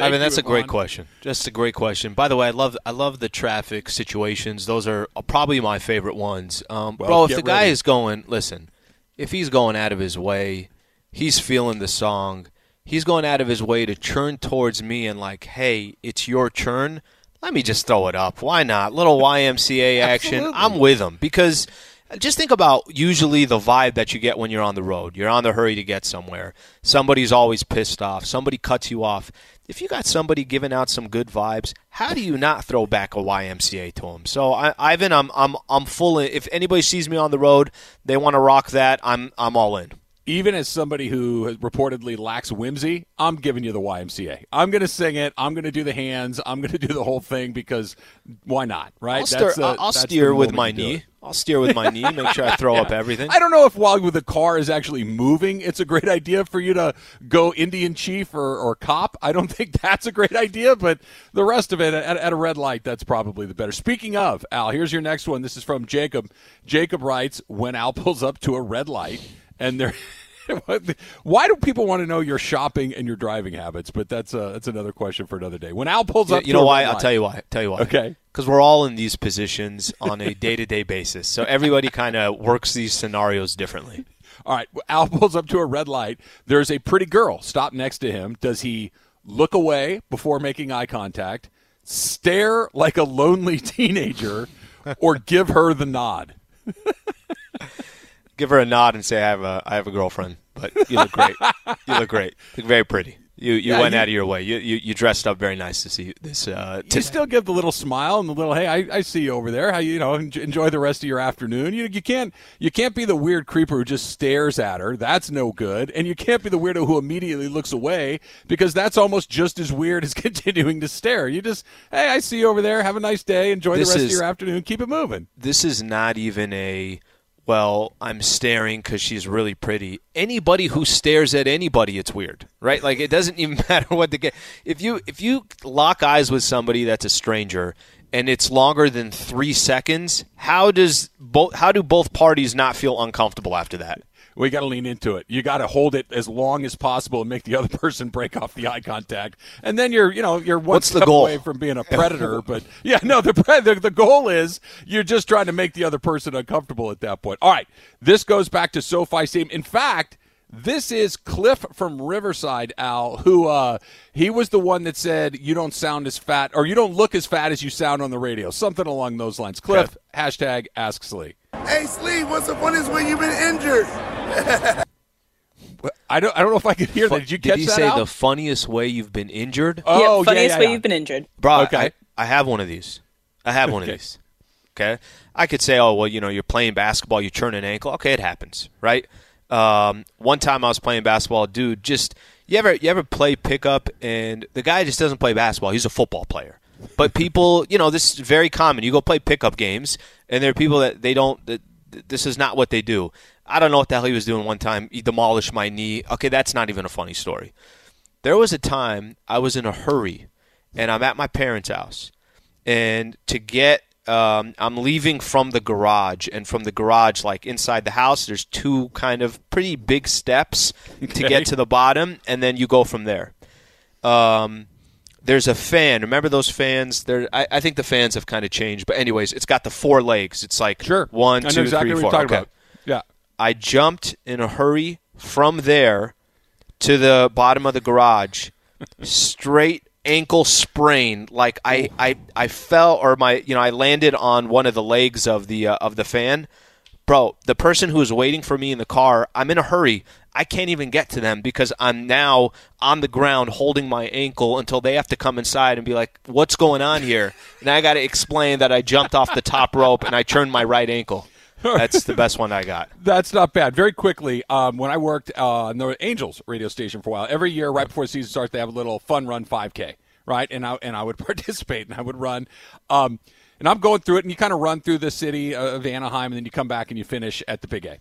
Speaker 4: I mean, that's a great question. Just a great question. By the way, I love I love the traffic situations. Those are probably my favorite ones. Um,
Speaker 2: Well,
Speaker 4: bro, if the guy is going, listen, if he's going out of his way, he's feeling the song. He's going out of his way to turn towards me and like, hey, it's your turn. Let me just throw it up. Why not? Little YMCA action. I'm with him because just think about usually the vibe that you get when you're on the road. You're on the hurry to get somewhere. Somebody's always pissed off. Somebody cuts you off. If you got somebody giving out some good vibes, how do you not throw back a YMCA to them? So, I, Ivan, I'm I'm I'm full. In, if anybody sees me on the road, they want to rock that. I'm I'm all in.
Speaker 2: Even as somebody who has reportedly lacks whimsy, I'm giving you the YMCA. I'm going to sing it. I'm going to do the hands. I'm going to do the whole thing because why not? Right?
Speaker 4: I'll, steer,
Speaker 2: the-
Speaker 4: I'll, steer with my knee. I'll steer with my knee. Make sure I throw up everything.
Speaker 2: I don't know if while with the car is actually moving, it's a great idea for you to go Indian chief or, or cop. I don't think that's a great idea, but the rest of it at, at a red light, that's probably the better. Speaking of, Al, here's your next one. This is from Jacob. Jacob writes, when Al pulls up to a red light and they're why do people want to know your shopping and your driving habits? But that's uh, that's another question for another day. When Al pulls
Speaker 4: Yeah,
Speaker 2: up,
Speaker 4: you know why?
Speaker 2: red
Speaker 4: I'll tell you why. Tell you why.
Speaker 2: Okay.
Speaker 4: Because we're all in these positions on a day to day basis. So everybody kind of works these scenarios differently.
Speaker 2: All right, Al pulls up to a red light. There's a pretty girl stopped next to him. Does he look away before making eye contact, stare like a lonely teenager, or give her the nod?
Speaker 4: Give her a nod and say, "I have a, I have a girlfriend." But you look great. you look great. You look very pretty. You, you
Speaker 2: Yeah,
Speaker 4: went
Speaker 2: you-
Speaker 4: out of your way. You, you, you dressed up very nice to see this. Uh,
Speaker 2: You still give the little smile and the little, "Hey, I, I see you over there. How you, you know enjoy the rest of your afternoon." You you can't you can't be the weird creeper who just stares at her. That's no good. And you can't be the weirdo who immediately looks away because that's almost just as weird as continuing to stare. You just, "Hey, I see you over there. Have a nice day. Enjoy
Speaker 4: This
Speaker 2: the rest
Speaker 4: is-
Speaker 2: of your afternoon. Keep it moving."
Speaker 4: this is not even a well i'm staring because she's really pretty. Anybody who stares at anybody it's weird right? Like it doesn't even matter what the get if you if you lock eyes with somebody that's a stranger and it's longer than three seconds how does both how do both parties not feel uncomfortable after that
Speaker 2: We got to lean into it. You got to hold it as long as possible and make the other person break off the eye contact, and then you're, you know, you're one
Speaker 4: What's the
Speaker 2: step
Speaker 4: goal?
Speaker 2: away from being a predator. but yeah, no, the, pre- the the goal is you're just trying to make the other person uncomfortable at that point. All right, this goes back to SoFi Stadium. In fact, This is Cliff from Riverside, Al, who uh, he was the one that said you don't sound as fat or you don't look as fat as you sound on the radio. Something along those lines. Cliff, hashtag Ask Slee.
Speaker 11: Hey, Slee, what's the funniest way you've been injured?
Speaker 2: I don't. I don't know if I could hear that. Did you catch that?
Speaker 4: Did he
Speaker 2: that?
Speaker 4: say
Speaker 2: Al?
Speaker 4: the funniest way you've been injured?
Speaker 2: Oh,
Speaker 3: yeah, funniest
Speaker 2: yeah,
Speaker 3: way
Speaker 2: yeah.
Speaker 3: you've been injured.
Speaker 4: Bro,
Speaker 2: Okay.
Speaker 4: I, I have one of these. I have one
Speaker 2: Okay.
Speaker 4: of these. Okay. I could say, oh, well, you know, you're playing basketball, you turn an ankle. Okay, it happens, right? Um, one time I was playing basketball, dude, just you ever you ever play pickup and the guy just doesn't play basketball. He's a football player. But people, you know, this is very common. You go play pickup games and there are people that they don't that this is not what they do. I don't know what the hell he was doing one time. He demolished my knee. Okay, that's not even a funny story. There was a time I was in a hurry and I'm at my parents' house. And to get, um, I'm leaving from the garage. And from the garage, like inside the house, there's two kind of pretty big steps to get to the bottom. And then you go from there. Um, there's a fan. Remember those fans? There, I, I think the fans have kind of changed. But anyways, it's got the four legs. It's like
Speaker 2: Sure.
Speaker 4: one, two,
Speaker 2: exactly
Speaker 4: three, four. Okay.
Speaker 2: about.
Speaker 4: I jumped in a hurry from there to the bottom of the garage, straight ankle sprain. Like I, I, I fell or my, you know, I landed on one of the legs of the uh, of the fan. Bro, the person who was waiting for me in the car, I'm in a hurry. I can't even get to them because I'm now on the ground holding my ankle until they have to come inside and be like, "What's going on here?" And I got to explain that I jumped off the top rope and I turned my right ankle. That's the best one I got.
Speaker 2: That's not bad. Very quickly, um, when I worked uh, on the Angels radio station for a while, every year right before the season starts, they have a little fun run 5K, right? And I and I would participate and I would run. Um, and I'm going through it, and you kind of run through the city of Anaheim, and then you come back and you finish at the Big A.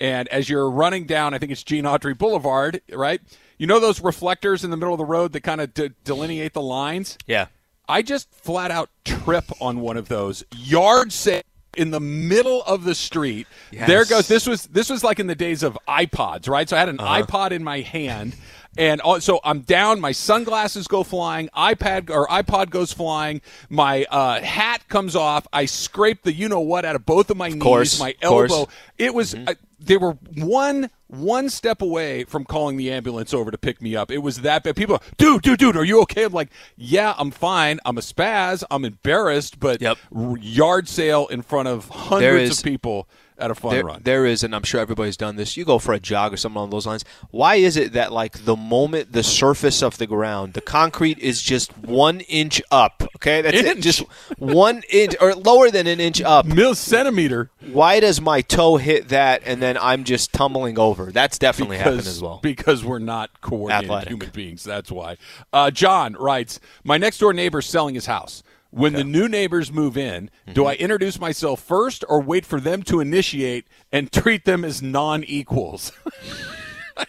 Speaker 2: And as you're running down, I think it's Gene Autry Boulevard, right? You know those reflectors in the middle of the road that kind of de- delineate the lines?
Speaker 4: Yeah.
Speaker 2: I just flat out trip on one of those yard sale in the middle of the street.
Speaker 4: Yes.
Speaker 2: There goes this was this was like in the days of iPods, right? So I had an
Speaker 4: Uh-huh.
Speaker 2: iPod in my hand. And all- so I'm down. My sunglasses go flying. iPad or iPod goes flying. My uh, hat comes off. I scrape the you know what out of both of my knees.
Speaker 4: course,
Speaker 2: my
Speaker 4: of course. Mm-hmm.
Speaker 2: elbow. It was. Uh, they were one one step away from calling the ambulance over to pick me up. It was that bad. People, dude, dude, dude, are you okay? I'm like, yeah, I'm fine. I'm a spaz. I'm embarrassed, but
Speaker 4: Yep.
Speaker 2: r- yard sale in front of hundreds
Speaker 4: is-
Speaker 2: of people at a fun
Speaker 4: there,
Speaker 2: run.
Speaker 4: there is, and I'm sure everybody's done this. You go for a jog or something along those lines. Why is it that like the moment the surface of the ground, the concrete is just one inch up? Okay, that's it, just one inch or lower than an inch up.
Speaker 2: Mil centimeter.
Speaker 4: Why does my toe hit that and then I'm just tumbling over? That's definitely happened
Speaker 2: because,
Speaker 4: as well.
Speaker 2: Because we're not coordinated
Speaker 4: Athletic.
Speaker 2: human beings. That's why. Uh, John writes My next door neighbor's selling his house. When the new neighbors move in,
Speaker 4: Mm-hmm.
Speaker 2: do I introduce myself first or wait for them to initiate and treat them as non equals? I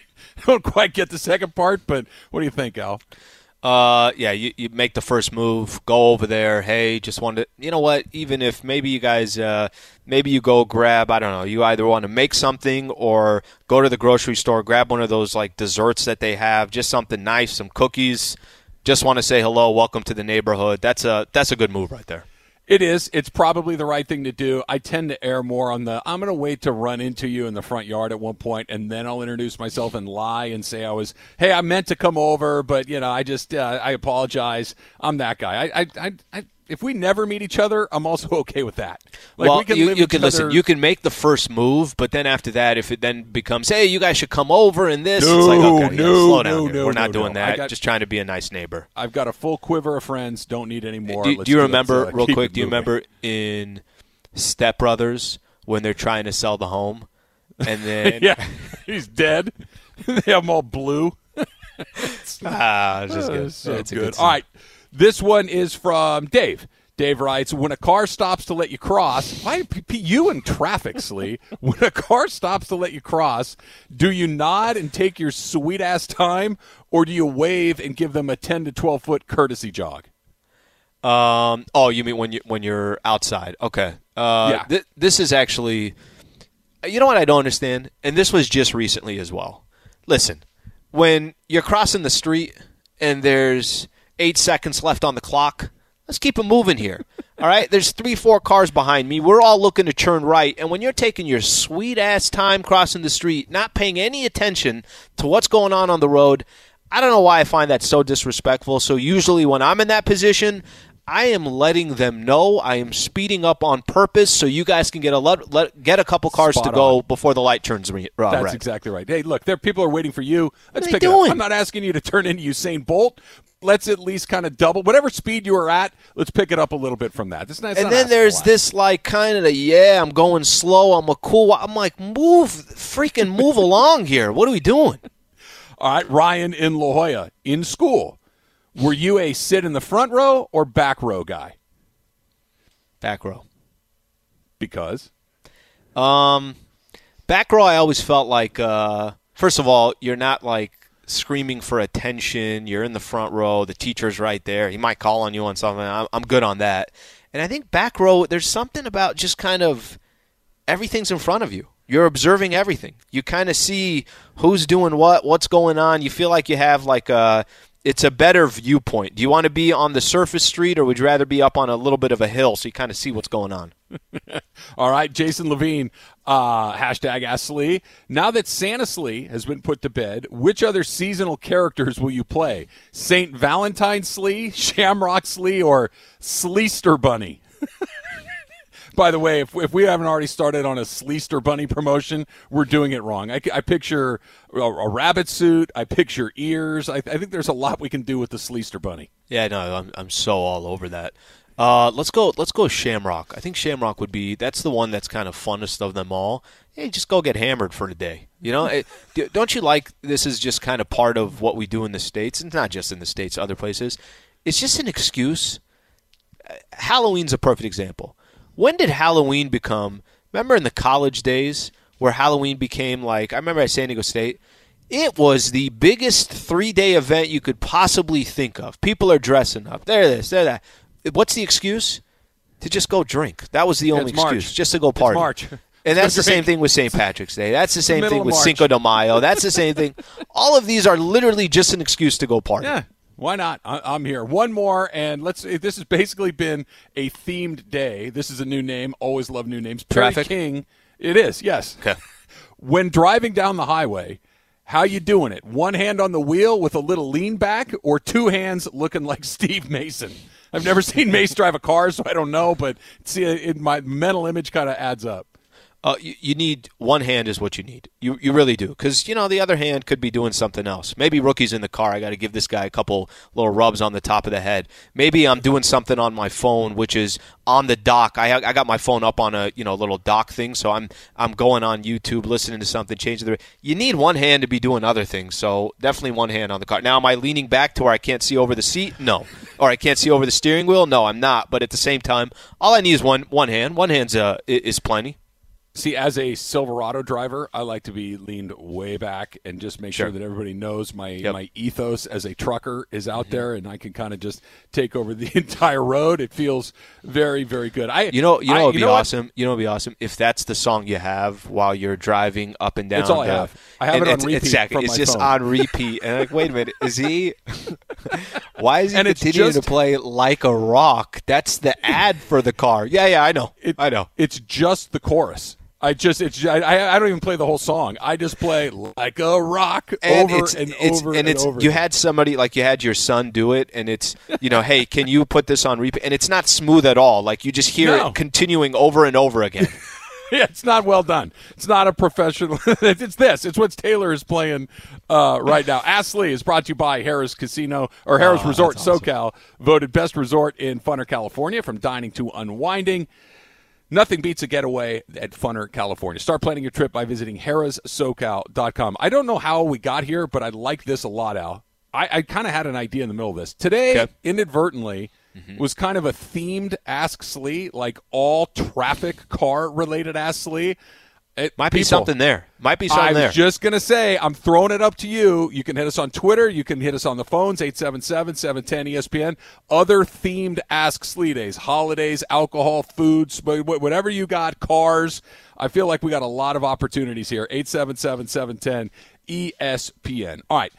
Speaker 2: don't quite get the second part, but what do you think, Al?
Speaker 4: Uh, yeah, you, you make the first move, go over there. Hey, just wanted, you know what? Even if maybe you guys, uh, maybe you go grab, I don't know, you either want to make something or go to the grocery store, grab one of those like desserts that they have, just something nice, some cookies. Just want to say hello, welcome to the neighborhood. That's a that's a good move right there.
Speaker 2: It is. It's probably the right thing to do. I tend to err more on the I'm going to wait to run into you in the front yard at one point and then I'll introduce myself and lie and say I was, hey, I meant to come over, but, you know, I just, uh, I apologize. I'm that guy. I, I, I, I, if we never meet each other, I'm also okay with that. Like,
Speaker 4: well,
Speaker 2: we can
Speaker 4: you,
Speaker 2: live
Speaker 4: you can listen. You can make the first move, but then after that, if it then becomes, hey, you guys should come over and this, it's
Speaker 2: No,
Speaker 4: like, okay, yeah,
Speaker 2: no,
Speaker 4: slow down.
Speaker 2: no, no,
Speaker 4: We're not
Speaker 2: no,
Speaker 4: doing. That.
Speaker 2: got-
Speaker 4: Just trying to be a nice neighbor.
Speaker 2: I've got a full quiver of friends. Don't need any more.
Speaker 4: Do, do you remember,
Speaker 2: uh,
Speaker 4: real quick? Do you remember in Step Brothers when they're trying to sell the home, and then
Speaker 2: yeah, he's dead. they have him all blue.
Speaker 4: ah, it's just
Speaker 2: Oh,
Speaker 4: good.
Speaker 2: it's so
Speaker 4: It's
Speaker 2: good.
Speaker 4: good
Speaker 2: All right, this one is from Dave. Dave writes, "When a car stops to let you cross, why p- p- you in traffic, Slee? When a car stops to let you cross, do you nod and take your sweet ass time, or do you wave and give them a ten to twelve foot courtesy jog?"
Speaker 4: Um. Oh, you mean when you when you're outside? Okay. Uh,
Speaker 2: Yeah.
Speaker 4: thi- this is actually, you know what I don't understand, and this was just recently as well. Listen, when you're crossing the street and there's eight seconds left on the clock, let's keep it moving here. All right, there's three, four cars behind me. We're all looking to turn right, and when you're taking your sweet ass time crossing the street, not paying any attention to what's going on on the road, I don't know why I find that so disrespectful. So usually when I'm in that position, I am letting them know I am speeding up on purpose so you guys can get a let, let, get a couple cars
Speaker 2: Spot
Speaker 4: to go
Speaker 2: on.
Speaker 4: before the light turns re- uh,
Speaker 2: That's
Speaker 4: red.
Speaker 2: exactly right. Hey, look, there people are waiting for you. Let's
Speaker 4: are
Speaker 2: pick
Speaker 4: they
Speaker 2: it up. I'm not asking you to turn into Usain Bolt. Let's at least kind of double whatever speed you are at. Let's pick it up a little bit from that. It's not, it's
Speaker 4: and
Speaker 2: not
Speaker 4: then there's this like kind of yeah, I'm going slow. I'm a cool. I'm like move, freaking move along here. What are we doing?
Speaker 2: All right, Ryan in La Jolla in school. Were you a sit in the front row or back row guy?
Speaker 4: Back row.
Speaker 2: Because
Speaker 4: Um, back row, I always felt like, uh, first of all, you're not like screaming for attention. You're in the front row. The teacher's right there. He might call on you on something. I'm, I'm good on that. And I think back row, there's something about just kind of everything's in front of you. You're observing everything. You kind of see who's doing what, what's going on. You feel like you have like a, it's a better viewpoint. Do you want to be on the surface street or would you rather be up on a little bit of a hill so you kind of see what's going on?
Speaker 2: All right, Jason Levine, uh, hashtag Ask Slee. Now that Santa has been put to bed, which other seasonal characters will you play? St. Valentine Slee, Shamrock Slee, or Sleester Bunny? By the way, if, if we haven't already started on a Sleester Bunny promotion, we're doing it wrong. I, I picture a, a rabbit suit. I picture ears. I, I think there's a lot we can do with the Sleester Bunny.
Speaker 4: Yeah, no, I'm I'm so all over that. Uh, let's go. Let's go Shamrock. I think Shamrock would be. That's the one that's kind of funnest of them all. Hey, just go get hammered for the day. You know, it, don't you like? This is just kind of part of what we do in the states. It's not just in the states, other places. It's just an excuse. Halloween's a perfect example. When did Halloween become? Remember in the college days where Halloween became like? I remember at San Diego State. It was the biggest three day event you could possibly think of. People are dressing up. They're this, they're that. What's the excuse? To just go drink. That was the only
Speaker 2: it's March.
Speaker 4: excuse. Just to go
Speaker 2: It's
Speaker 4: party.
Speaker 2: March.
Speaker 4: And that's the same thing with St. Patrick's Day. That's the same
Speaker 2: middle
Speaker 4: thing with. Cinco de Mayo. That's the same thing. All of these are literally just an excuse to go party.
Speaker 2: Yeah, why not? I'm here. One more, and let's. Eh, this has basically been a themed day. This is a new name. Always love new names. Perry
Speaker 4: Traffic?
Speaker 2: King. It is. Yes.
Speaker 4: Okay.
Speaker 2: When driving down the highway, how you doing it? One hand on the wheel with a little lean back, or two hands looking like Steve Mason? I've never seen Mace drive a car, so I don't know. But see, it, my mental image kind of adds up.
Speaker 4: Uh, you, you need one hand is what you need. You you really do because you know the other hand could be doing something else. Maybe rookie's in the car. I got to give this guy a couple little rubs on the top of the head. Maybe I'm doing something on my phone, which is on the dock. I I got my phone up on a you know little dock thing, so I'm I'm going on YouTube listening to something, changing the. You need one hand to be doing other things, so definitely one hand on the car. Now, am I leaning back to where I can't see over the seat? No, or I can't see over the steering wheel? No, I'm not. But at the same time, all I need is one one hand. One hand's uh is plenty.
Speaker 2: See, as a Silverado driver, I like to be leaned way back and just make sure,
Speaker 4: Sure.
Speaker 2: that everybody knows my
Speaker 4: Yep.
Speaker 2: my ethos as a trucker is out
Speaker 4: Mm-hmm.
Speaker 2: there, and I can kind of just take over the entire road. It feels very, very good. I,
Speaker 4: You know, you know,
Speaker 2: I-
Speaker 4: it'd be
Speaker 2: what?
Speaker 4: awesome. You know, it'd be awesome if that's the song you have while you're driving up and down.
Speaker 2: It's all I
Speaker 4: the-
Speaker 2: have. I have it on
Speaker 4: it's-
Speaker 2: repeat
Speaker 4: Exactly,
Speaker 2: from
Speaker 4: it's just
Speaker 2: phone.
Speaker 4: on repeat. And like, wait a minute, is he? Why is he
Speaker 2: And
Speaker 4: continuing
Speaker 2: just-
Speaker 4: to play like a rock? That's the ad for the car. Yeah, yeah, I know.
Speaker 2: It-
Speaker 4: I know.
Speaker 2: It's just the chorus. I just it's I, I don't even play the whole song. I just play like a rock
Speaker 4: And
Speaker 2: over
Speaker 4: it's,
Speaker 2: and
Speaker 4: it's,
Speaker 2: over
Speaker 4: and
Speaker 2: and
Speaker 4: it's
Speaker 2: over.
Speaker 4: you had somebody like you had your son do it, and it's you know, hey, can you put this on repeat? And it's not smooth at all. Like you just hear
Speaker 2: No.
Speaker 4: it continuing over and over again.
Speaker 2: yeah, it's not well done. It's not a professional. it's this. It's what Taylor is playing uh, right now. Ask Slee is brought to you by Harrah's Casino or Harrah's
Speaker 4: Oh,
Speaker 2: Resort
Speaker 4: awesome.
Speaker 2: SoCal, voted best resort in Funner, California. From dining to unwinding, nothing beats a getaway at Funner, California. Start planning your trip by visiting harrahssocal.com. I don't know how we got here, but I like this a lot, Al. I, I kind of had an idea in the middle of this today.
Speaker 4: Okay.
Speaker 2: Inadvertently. Mm-hmm. Was kind of a themed Ask Slee, like all traffic car related Ask Slee. It
Speaker 4: Might be something there. Might be something there.
Speaker 2: I
Speaker 4: there.
Speaker 2: was just going to say, I'm throwing it up to you. You can hit us on Twitter. You can hit us on the phones, 877-710-ESPN. Other themed Ask Slee days, holidays, alcohol, foods, wh- wh- whatever you got, cars. I feel like we got a lot of opportunities here. 877-710-ESPN. All right.